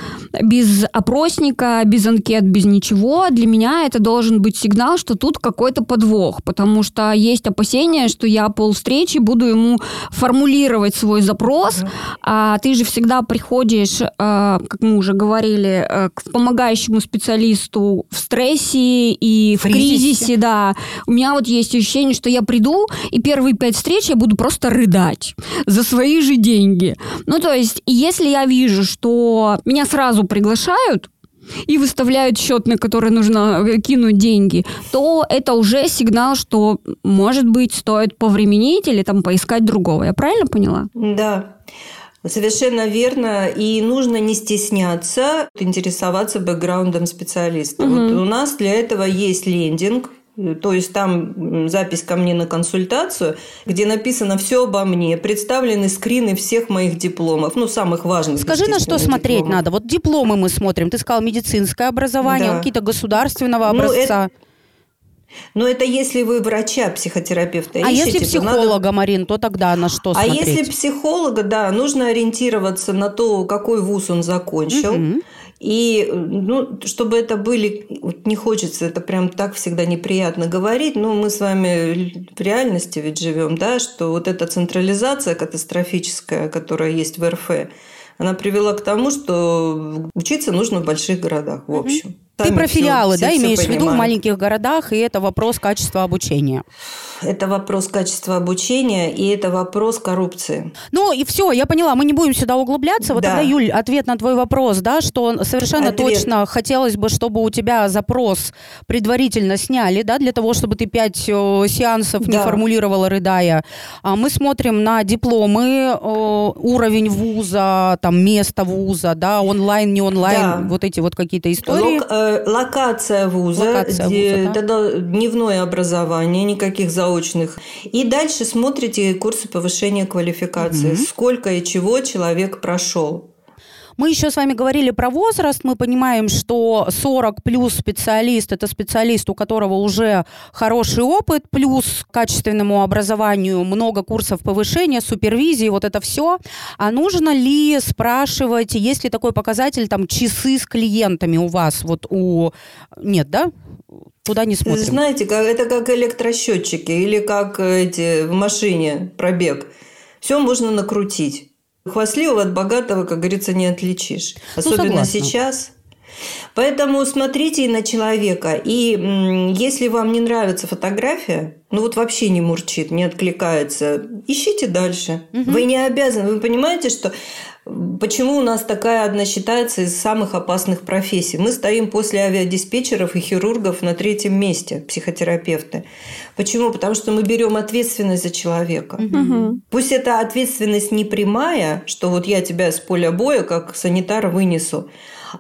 без опросника, без анкет, без ничего, для меня это должен быть сигнал, что тут какой-то подвох, потому что есть опасения, что я пол встречи буду ему формулировать свой запрос, а ты же всегда приходишь, э, как мы уже говорили, э, к помогающему специалисту в стрессе и в, в кризисе. кризисе, да. У меня вот есть ощущение, что я приду, и первые пять встреч я буду просто рыдать за свои же деньги. Ну, то есть, если я вижу, что меня сразу приглашают, и выставляют счет, на который нужно э, кинуть деньги, то это уже сигнал, что, может быть, стоит повременить или там поискать другого. Я правильно поняла?
Да. Совершенно верно. И нужно не стесняться интересоваться бэкграундом специалиста. Угу. Вот у нас для этого есть лендинг, то есть там запись ко мне на консультацию, где написано все обо мне, представлены скрины всех моих дипломов, ну, самых важных.
Скажи, на что смотреть дипломов. надо? Вот дипломы мы смотрим. Ты сказал медицинское образование, да. какие-то государственного образца. Ну, это...
Но это если вы врача, психотерапевта
А ищете, если психолога, надо... Марин, то тогда на что смотреть?
А если психолога, да, нужно ориентироваться на то, какой вуз он закончил. Угу И, ну, чтобы это были, вот не хочется, это прям так всегда неприятно говорить, но мы с вами в реальности ведь живем, да, что вот эта централизация катастрофическая, которая есть в РФ, она привела к тому, что учиться нужно в больших городах, в общем. Угу.
Ты про филиалы, все, да, все имеешь в виду в маленьких городах, и это вопрос качества обучения?
Это вопрос качества обучения, и это вопрос коррупции.
Ну и все, я поняла, мы не будем сюда углубляться. Вот да. тогда, Юль, ответ на твой вопрос, да, что совершенно ответ. точно хотелось бы, чтобы у тебя запрос предварительно сняли, да, для того, чтобы ты пять э, сеансов да. не формулировала, рыдая. А мы смотрим на дипломы, уровень вуза, там, место вуза, да, онлайн, не онлайн, да. вот эти вот какие-то истории. Лок,
э, локация вуза, локация вуза да? дневное образование, никаких заочных. И дальше смотрите курсы повышения квалификации. Угу. Сколько и чего человек прошел.
Мы еще с вами говорили про возраст. Мы понимаем, что 40 плюс специалист – это специалист, у которого уже хороший опыт, плюс качественному образованию много курсов повышения, супервизии, вот это все. А нужно ли спрашивать, есть ли такой показатель, там, часы с клиентами у вас? Вот у... Нет, да? Туда не смотрим.
Знаете, это как электросчетчики или как эти в машине пробег. Все можно накрутить. Хвастливого от богатого, как говорится, не отличишь. Ну, Особенно ну, сейчас. Поэтому смотрите на человека. И если вам не нравится фотография, ну вот вообще не мурчит, не откликается, ищите дальше. Угу. Вы не обязаны. Вы понимаете, что Почему у нас такая одна считается из самых опасных профессий? Мы стоим после авиадиспетчеров и хирургов на третьем месте, психотерапевты. Почему? Потому что мы берем ответственность за человека. Угу. Пусть эта ответственность не прямая, что вот я тебя с поля боя как санитар вынесу,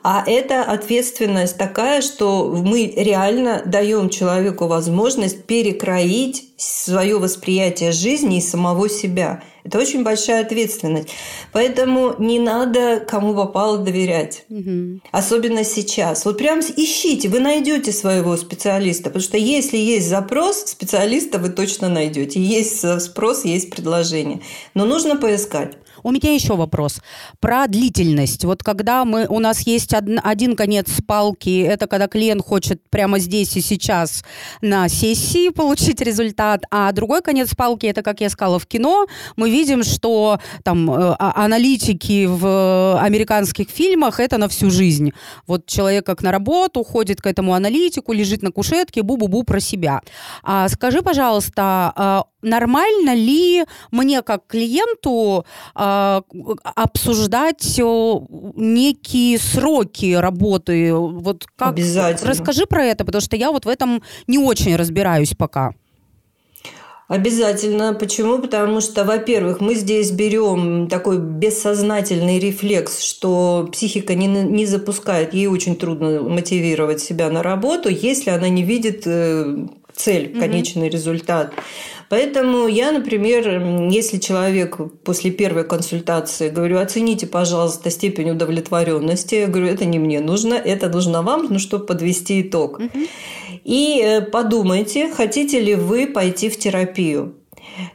а это ответственность такая, что мы реально даем человеку возможность перекроить свое восприятие жизни и самого себя. Это очень большая ответственность. Поэтому не надо кому попало доверять. Угу. Особенно сейчас. Вот прям ищите, вы найдете своего специалиста. Потому что если есть запрос, специалиста вы точно найдете. Есть спрос, есть предложение. Но нужно поискать.
У меня еще вопрос про длительность. Вот когда мы, у нас есть один, один конец палки, это когда клиент хочет прямо здесь и сейчас на сессии [laughs] получить результат, а другой конец палки, это, как я сказала, в кино, мы видим, что там э, а, аналитики в американских фильмах это на всю жизнь. Вот человек как на работу, ходит к этому аналитику, лежит на кушетке, бу-бу-бу про себя. А, скажи, пожалуйста, а, нормально ли мне как клиенту э, обсуждать некие сроки работы? Вот как?
Обязательно.
Расскажи про это, потому что я вот в этом не очень разбираюсь пока.
Обязательно. Почему? Потому что, во-первых, мы здесь берем такой бессознательный рефлекс, что психика не, не запускает, ей очень трудно мотивировать себя на работу, если она не видит цель, конечный угу. результат. Поэтому я, например, если человек после первой консультации говорю, оцените, пожалуйста, степень удовлетворенности, я говорю, это не мне нужно, это нужно вам, ну, чтобы подвести итог. Угу. И э, подумайте, хотите ли вы пойти в терапию.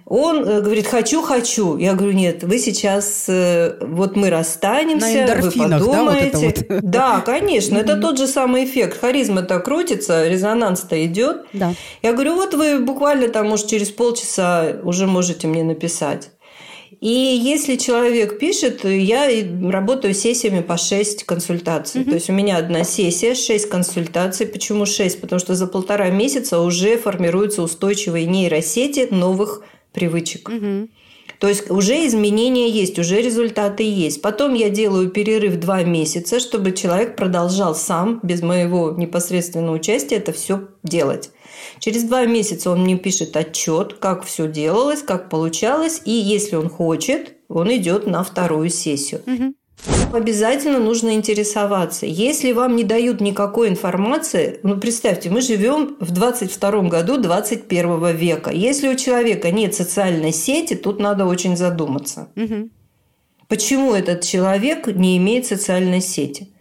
Он э, говорит, хочу, хочу. Я говорю, нет, вы сейчас, э, вот мы расстанемся, вы подумаете. Да, вот вот. [laughs] да конечно, это тот же самый эффект. Харизма-то крутится, резонанс-то идет. Да. Я говорю, вот вы буквально там, может, через полчаса уже можете мне написать. И если человек пишет, я работаю сессиями по 6 консультаций. Угу. То есть у меня одна сессия, 6 консультаций. Почему 6? Потому что за полтора месяца уже формируются устойчивые нейросети новых привычек. Угу. То есть уже изменения есть, уже результаты есть. Потом я делаю перерыв два месяца, чтобы человек продолжал сам, без моего непосредственного участия, это все делать. Через два месяца он мне пишет отчет, как все делалось, как получалось, и если он хочет, он идет на вторую сессию. Угу. Обязательно нужно интересоваться. Если вам не дают никакой информации, ну представьте, мы живем в 22 году 21 века. Если у человека нет социальной сети, тут надо очень задуматься. Угу. Почему этот человек не имеет социальной сети?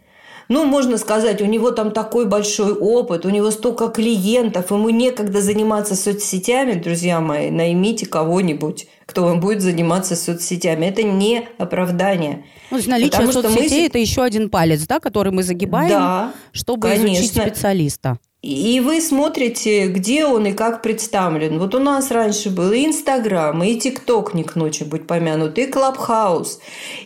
Ну, можно сказать, у него там такой большой опыт, у него столько клиентов, ему некогда заниматься соцсетями, друзья мои, наймите кого-нибудь, кто вам будет заниматься соцсетями. Это не оправдание.
Ну, то есть наличие Потому соцсетей мы... – это еще один палец, да, который мы загибаем, да, чтобы конечно. изучить специалиста.
И вы смотрите, где он и как представлен. Вот у нас раньше был и Инстаграм, и ТикТок не к ночи будь помянут, и Клабхаус,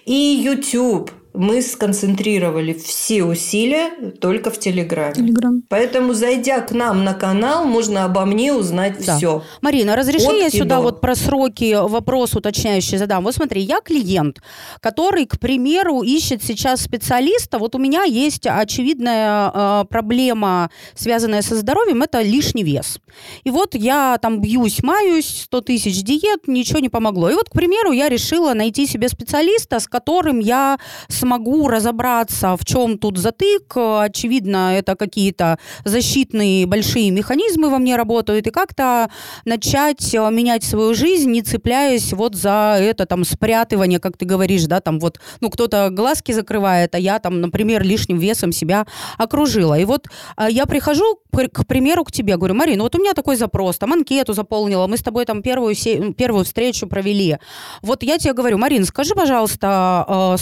и Ютуб мы сконцентрировали все усилия только в Телеграме. Телеграм. Поэтому, зайдя к нам на канал, можно обо мне узнать да. все.
Марина, разреши От я сюда до. вот про сроки вопрос уточняющий задам. Вот смотри, я клиент, который, к примеру, ищет сейчас специалиста. Вот у меня есть очевидная э, проблема, связанная со здоровьем, это лишний вес. И вот я там бьюсь, маюсь, 100 тысяч диет, ничего не помогло. И вот, к примеру, я решила найти себе специалиста, с которым я смогу разобраться, в чем тут затык. Очевидно, это какие-то защитные большие механизмы во мне работают, и как-то начать э, менять свою жизнь, не цепляясь вот за это там спрятывание, как ты говоришь, да, там вот, ну, кто-то глазки закрывает, а я там, например, лишним весом себя окружила. И вот э, я прихожу, к примеру, к тебе, говорю, Марина, вот у меня такой запрос, там анкету заполнила, мы с тобой там первую, первую встречу провели. Вот я тебе говорю, Марина, скажи, пожалуйста, э,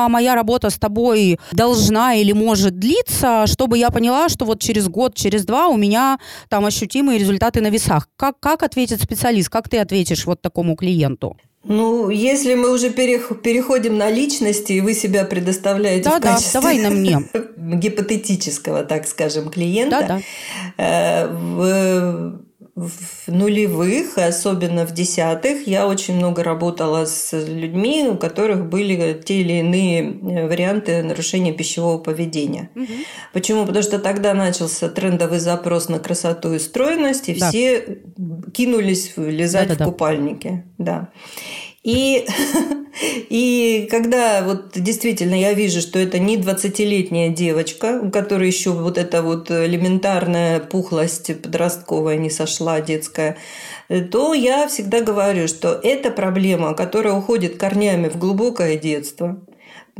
сколько моя работа с тобой должна или может длиться, чтобы я поняла, что вот через год, через два у меня там ощутимые результаты на весах. Как, как ответит специалист? Как ты ответишь вот такому клиенту?
Ну, если мы уже переходим на личности, и вы себя предоставляете да, в качестве
да, давай на мне. [laughs]
гипотетического, так скажем, клиента, да, да. В нулевых, особенно в десятых, я очень много работала с людьми, у которых были те или иные э, варианты нарушения пищевого поведения. Угу. Почему? Потому что тогда начался трендовый запрос на красоту и стройность, и да. все кинулись лизать да, да, в купальнике. Да. И, [laughs] и когда вот действительно я вижу, что это не 20-летняя девочка, у которой еще вот эта вот элементарная пухлость подростковая не сошла, детская, то я всегда говорю, что это проблема, которая уходит корнями в глубокое детство,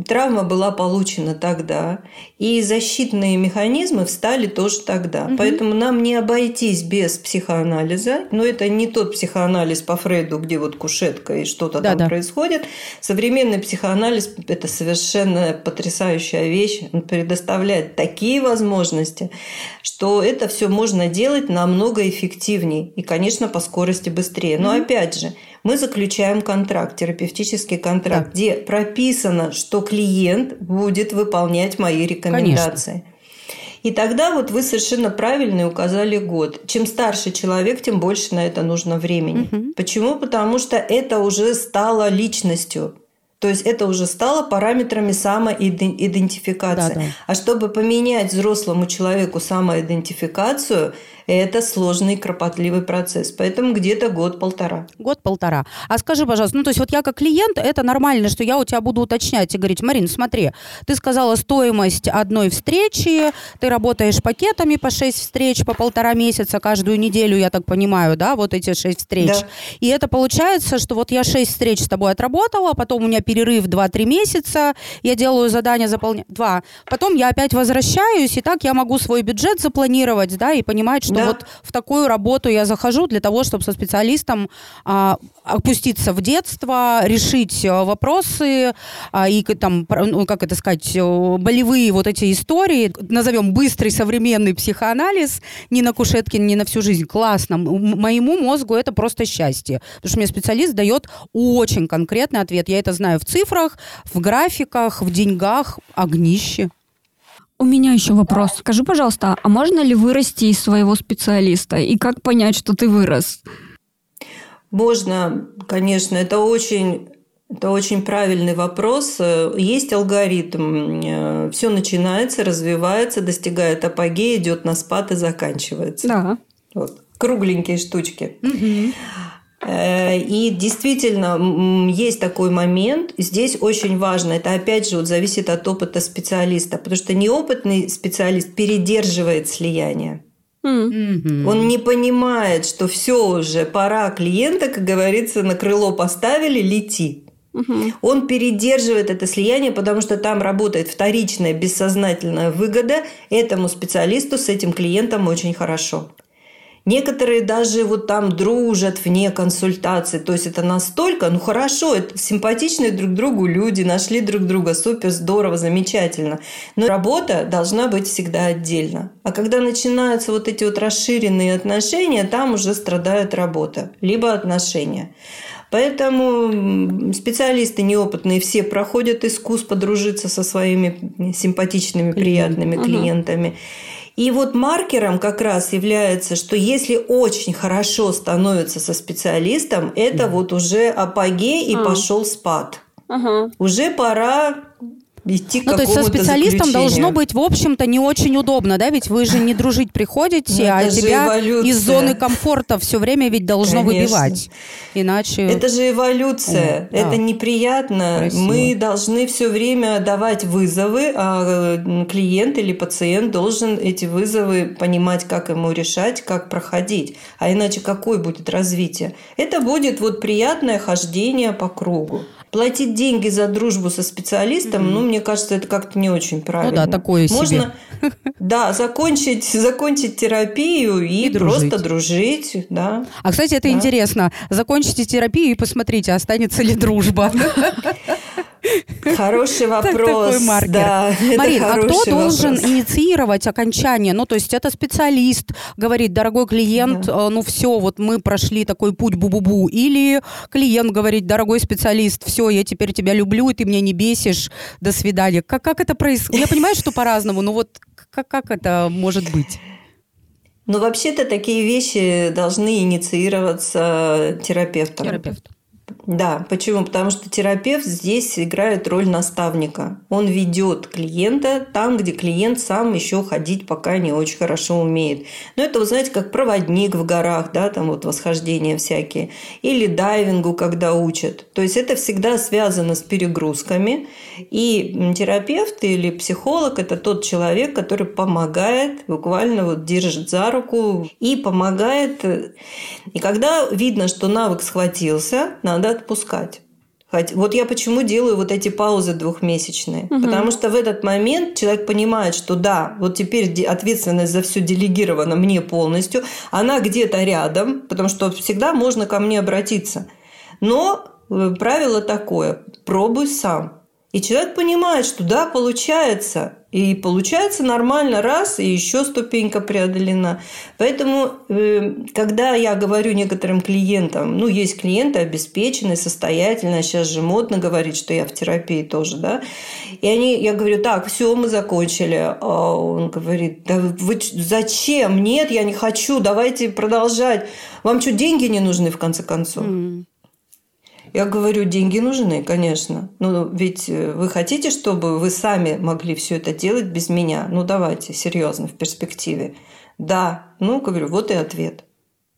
Травма была получена тогда, и защитные механизмы встали тоже тогда. Угу. Поэтому нам не обойтись без психоанализа. Но это не тот психоанализ по Фрейду, где вот кушетка и что-то да, там да. происходит. Современный психоанализ – это совершенно потрясающая вещь. Он предоставляет такие возможности, что это все можно делать намного эффективнее и, конечно, по скорости быстрее. Но угу. опять же, мы заключаем контракт, терапевтический контракт, да. где прописано, что клиент будет выполнять мои рекомендации. Конечно. И тогда вот вы совершенно правильно указали год. Чем старше человек, тем больше на это нужно времени. Угу. Почему? Потому что это уже стало личностью. То есть это уже стало параметрами самоидентификации. Да, да. А чтобы поменять взрослому человеку самоидентификацию, это сложный, кропотливый процесс. Поэтому где-то год-полтора.
Год-полтора. А скажи, пожалуйста, ну то есть вот я как клиент, это нормально, что я у тебя буду уточнять и говорить, Марин, смотри, ты сказала стоимость одной встречи, ты работаешь пакетами по 6 встреч по полтора месяца каждую неделю, я так понимаю, да, вот эти 6 встреч. Да. И это получается, что вот я 6 встреч с тобой отработала, потом у меня перерыв 2-3 месяца, я делаю задание заполнять, два, потом я опять возвращаюсь, и так я могу свой бюджет запланировать, да, и понимать, что да. вот в такую работу я захожу для того, чтобы со специалистом а, опуститься в детство, решить э, вопросы а, и там, ну, как это сказать, э, болевые вот эти истории, назовем быстрый современный психоанализ, не на кушетке, не на всю жизнь. Классно. Моему мозгу это просто счастье. Потому что мне специалист дает очень конкретный ответ. Я это знаю в цифрах, в графиках, в деньгах, огнище.
У меня еще вопрос. Скажи, пожалуйста, а можно ли вырасти из своего специалиста? И как понять, что ты вырос?
Можно, конечно. Это очень это очень правильный вопрос. Есть алгоритм. Все начинается, развивается, достигает апогея, идет на спад и заканчивается.
Да.
Вот. Кругленькие штучки. Угу. Э, и действительно, есть такой момент. Здесь очень важно, это опять же вот зависит от опыта специалиста, потому что неопытный специалист передерживает слияние. Mm-hmm. Он не понимает, что все уже, пора клиента, как говорится, на крыло поставили, лети. Угу. Он передерживает это слияние, потому что там работает вторичная бессознательная выгода. Этому специалисту с этим клиентом очень хорошо. Некоторые даже вот там дружат вне консультации. То есть это настолько, ну хорошо, это симпатичные друг другу люди, нашли друг друга, супер, здорово, замечательно. Но работа должна быть всегда отдельно. А когда начинаются вот эти вот расширенные отношения, там уже страдает работа, либо отношения. Поэтому специалисты неопытные все проходят искус подружиться со своими симпатичными, приятными Клиент. клиентами. Ага. И вот маркером как раз является, что если очень хорошо становится со специалистом, это вот уже апогей и а. пошел спад. Ага. Уже пора идти
ну, то есть со специалистом должно быть, в общем-то, не очень удобно, да? Ведь вы же не дружить приходите, ну, а тебя эволюция. из зоны комфорта все время ведь должно Конечно. выбивать. Иначе...
Это же эволюция. О, это да. неприятно. Красиво. Мы должны все время давать вызовы, а э, клиент или пациент должен эти вызовы понимать, как ему решать, как проходить. А иначе какое будет развитие? Это будет вот приятное хождение по кругу платить деньги за дружбу со специалистом, mm-hmm. ну, мне кажется, это как-то не очень правильно.
Ну да, такое
Можно, себе. [laughs] да, закончить, закончить терапию и, и просто дружить, да.
А, кстати, это
да.
интересно. Закончите терапию и посмотрите, останется ли дружба. [laughs]
Хороший вопрос. Такой маркер. Да,
Марин, а кто должен вопрос. инициировать окончание? Ну, то есть это специалист говорит, дорогой клиент, да. Э, ну все, вот мы прошли такой путь бу-бу-бу. Или клиент говорит, дорогой специалист, все, я теперь тебя люблю, и ты меня не бесишь, до свидания. Как, как это происходит? Я понимаю, что по-разному, но вот как, как это может быть?
Ну, вообще-то такие вещи должны инициироваться терапевтом. Терапевт. Да, почему? Потому что терапевт здесь играет роль наставника. Он ведет клиента там, где клиент сам еще ходить пока не очень хорошо умеет. Но это, вы знаете, как проводник в горах, да, там вот восхождения всякие, или дайвингу, когда учат. То есть это всегда связано с перегрузками. И терапевт или психолог – это тот человек, который помогает, буквально вот держит за руку и помогает. И когда видно, что навык схватился, надо отпускать. Вот я почему делаю вот эти паузы двухмесячные. Угу. Потому что в этот момент человек понимает, что да, вот теперь ответственность за все делегирована мне полностью, она где-то рядом, потому что всегда можно ко мне обратиться. Но э, правило такое – пробуй сам. И человек понимает, что да, получается. И получается нормально, раз, и еще ступенька преодолена. Поэтому, э, когда я говорю некоторым клиентам, ну, есть клиенты обеспеченные, состоятельные, сейчас же модно говорить, что я в терапии тоже, да, и они, я говорю, так, все, мы закончили. А он говорит, да вы зачем? Нет, я не хочу, давайте продолжать. Вам что, деньги не нужны, в конце концов? Mm. Я говорю, деньги нужны, конечно. Но ведь э, вы хотите, чтобы вы сами могли все это делать без меня? Ну, давайте, серьезно, в перспективе. Да. Ну, говорю, вот и ответ.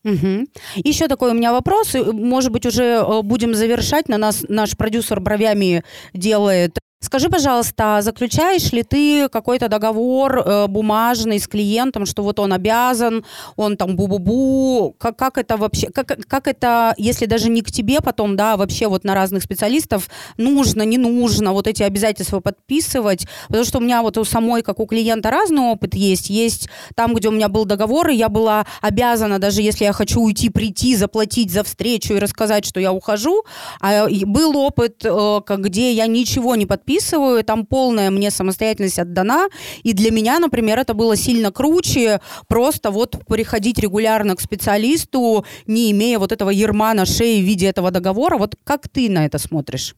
Угу. Еще такой у меня вопрос, может быть, уже э, будем завершать. На нас наш продюсер бровями делает Скажи, пожалуйста, заключаешь ли ты какой-то договор э, бумажный с клиентом, что вот он обязан, он там бу-бу-бу, как, как это вообще, как, как это, если даже не к тебе потом, да, вообще вот на разных специалистов, нужно, не нужно вот эти обязательства подписывать, потому что у меня вот у самой, как у клиента, разный опыт есть, есть там, где у меня был договор, и я была обязана, даже если я хочу уйти, прийти, заплатить за встречу и рассказать, что я ухожу, а был опыт, э, где я ничего не подписывала, записываю, там полная мне самостоятельность отдана, и для меня, например, это было сильно круче просто вот приходить регулярно к специалисту, не имея вот этого ерма на шее в виде этого договора. Вот как ты на это смотришь?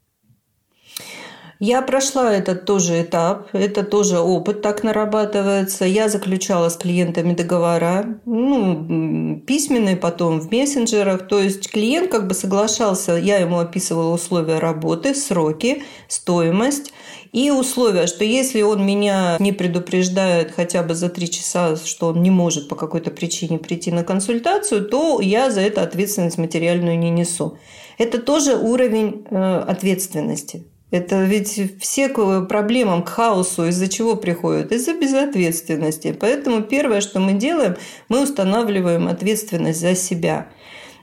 Я прошла этот тоже этап, это тоже опыт так нарабатывается. Я заключала с клиентами договора, ну, письменные, потом в мессенджерах. То есть клиент как бы соглашался, я ему описывала условия работы, сроки, стоимость. И условия, что если он меня не предупреждает хотя бы за три часа, что он не может по какой-то причине прийти на консультацию, то я за это ответственность материальную не несу. Это тоже уровень э, ответственности. Это ведь все к проблемам, к хаосу из-за чего приходят? Из-за безответственности. Поэтому первое, что мы делаем, мы устанавливаем ответственность за себя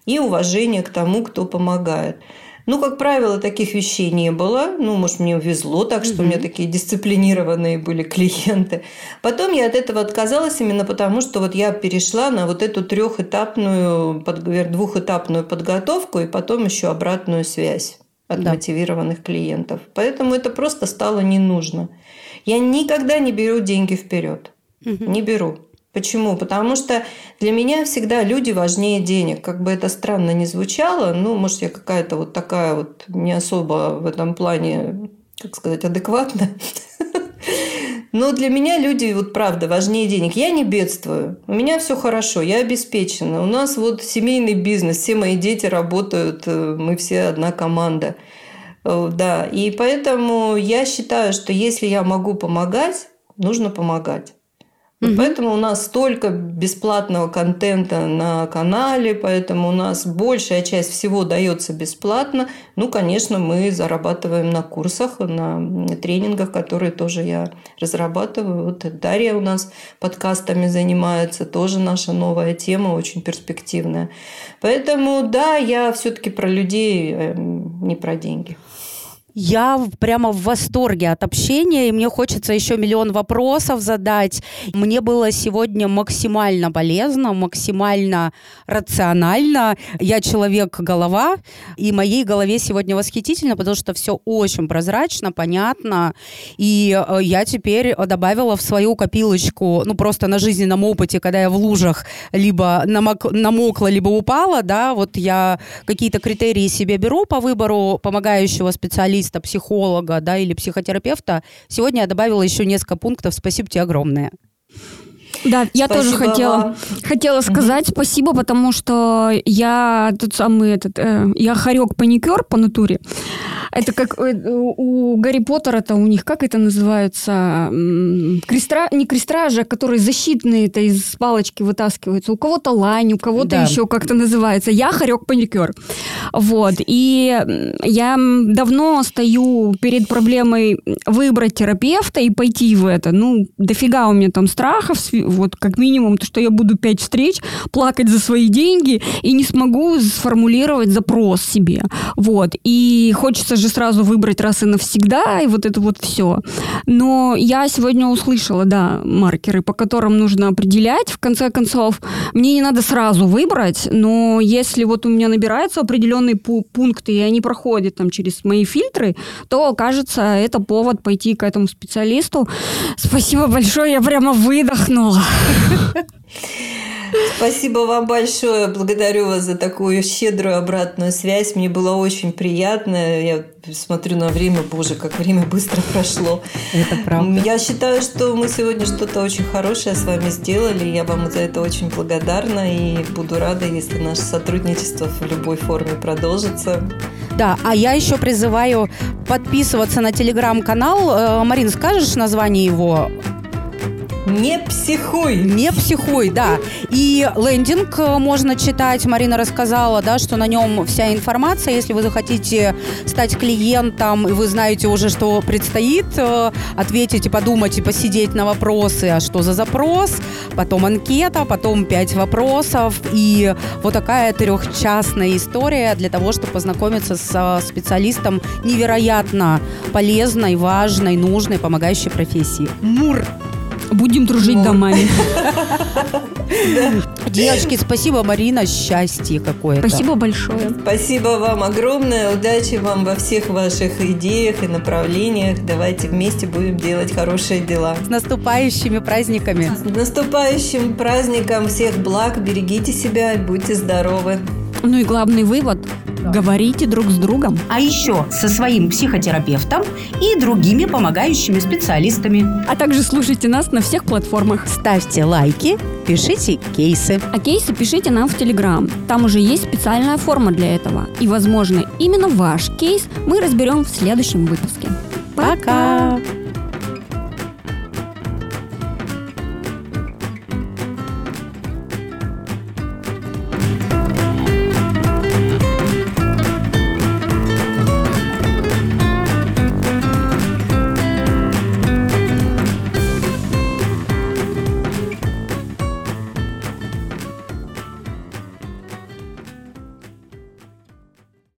и уважение к тому, кто помогает. Ну, как правило, таких вещей не было. Ну, может, мне везло так, что mm-hmm. у меня такие дисциплинированные были клиенты. Потом я от этого отказалась именно потому, что вот я перешла на вот эту трехэтапную, двухэтапную подготовку и потом еще обратную связь от да. мотивированных клиентов. Поэтому это просто стало не нужно. Я никогда не беру деньги вперед. Mm-hmm. Не беру. Почему? Потому что для меня всегда люди важнее денег. Как бы это странно не звучало, ну, может, я какая-то вот такая вот не особо в этом плане, как сказать, адекватная. [laughs] Но для меня люди, вот правда, важнее денег. Я не бедствую. У меня все хорошо, я обеспечена. У нас вот семейный бизнес, все мои дети работают, э, мы все одна команда. Э, да, и поэтому я считаю, что если я могу помогать, нужно помогать. Угу. Поэтому у нас столько бесплатного контента на канале, поэтому у нас большая часть всего дается бесплатно. Ну, конечно, мы зарабатываем на курсах, на тренингах, которые тоже я разрабатываю. Вот Дарья у нас подкастами занимается, тоже наша новая тема, очень перспективная. Поэтому, да, я все-таки про людей, эм, не про деньги.
Я прямо в восторге от общения, и мне хочется еще миллион вопросов задать. Мне было сегодня максимально полезно, максимально рационально. Я человек-голова, и моей голове сегодня восхитительно, потому что все очень прозрачно, понятно. И э, я теперь добавила в свою копилочку, ну просто на жизненном опыте, когда я в лужах либо намок, намокла, либо упала, да, вот я какие-то критерии себе беру по выбору помогающего специалиста, специалиста, психолога, да, или психотерапевта. Сегодня я добавила еще несколько пунктов. Спасибо тебе огромное.
Да, я спасибо тоже хотела, вам. хотела сказать угу. спасибо, потому что я тот самый этот, э, я хорек паникер по натуре. Это как э, у Гарри Поттера-то у них, как это называется? Крестра, не крестражи, а которые защитные это из палочки вытаскиваются. У кого-то лань, у кого-то да. еще как-то называется. Я хорек паникер. Вот. И я давно стою перед проблемой выбрать терапевта и пойти в это. Ну, дофига у меня там страхов, вот как минимум, то, что я буду пять встреч, плакать за свои деньги и не смогу сформулировать запрос себе. Вот. И хочется же сразу выбрать раз и навсегда, и вот это вот все. Но я сегодня услышала, да, маркеры, по которым нужно определять. В конце концов, мне не надо сразу выбрать, но если вот у меня набираются определенные пункты, и они проходят там через мои фильтры, то, кажется, это повод пойти к этому специалисту. Спасибо большое, я прямо выдохнула.
Спасибо вам большое. Благодарю вас за такую щедрую обратную связь. Мне было очень приятно. Я смотрю на время, боже, как время быстро прошло.
Это правда.
Я считаю, что мы сегодня что-то очень хорошее с вами сделали. Я вам за это очень благодарна и буду рада, если наше сотрудничество в любой форме продолжится.
Да, а я еще призываю подписываться на телеграм-канал. Э, Марин, скажешь название его?
Не психуй.
Не психуй, да. И лендинг э, можно читать. Марина рассказала, да, что на нем вся информация. Если вы захотите стать клиентом, и вы знаете уже, что предстоит, э, ответить и подумать, и посидеть на вопросы, а что за запрос, потом анкета, потом пять вопросов. И вот такая трехчастная история для того, чтобы познакомиться с специалистом невероятно полезной, важной, нужной, помогающей профессии. Мур!
Будем дружить вот. домами. [laughs]
Девочки, спасибо, Марина, счастье какое-то.
Спасибо большое.
Спасибо вам огромное, удачи вам во всех ваших идеях и направлениях. Давайте вместе будем делать хорошие дела.
С наступающими праздниками.
С наступающим праздником всех благ, берегите себя и будьте здоровы.
Ну и главный вывод Говорите друг с другом.
А еще со своим психотерапевтом и другими помогающими специалистами.
А также слушайте нас на всех платформах.
Ставьте лайки, пишите кейсы.
А кейсы пишите нам в Телеграм. Там уже есть специальная форма для этого. И, возможно, именно ваш кейс мы разберем в следующем выпуске.
Пока! Пока.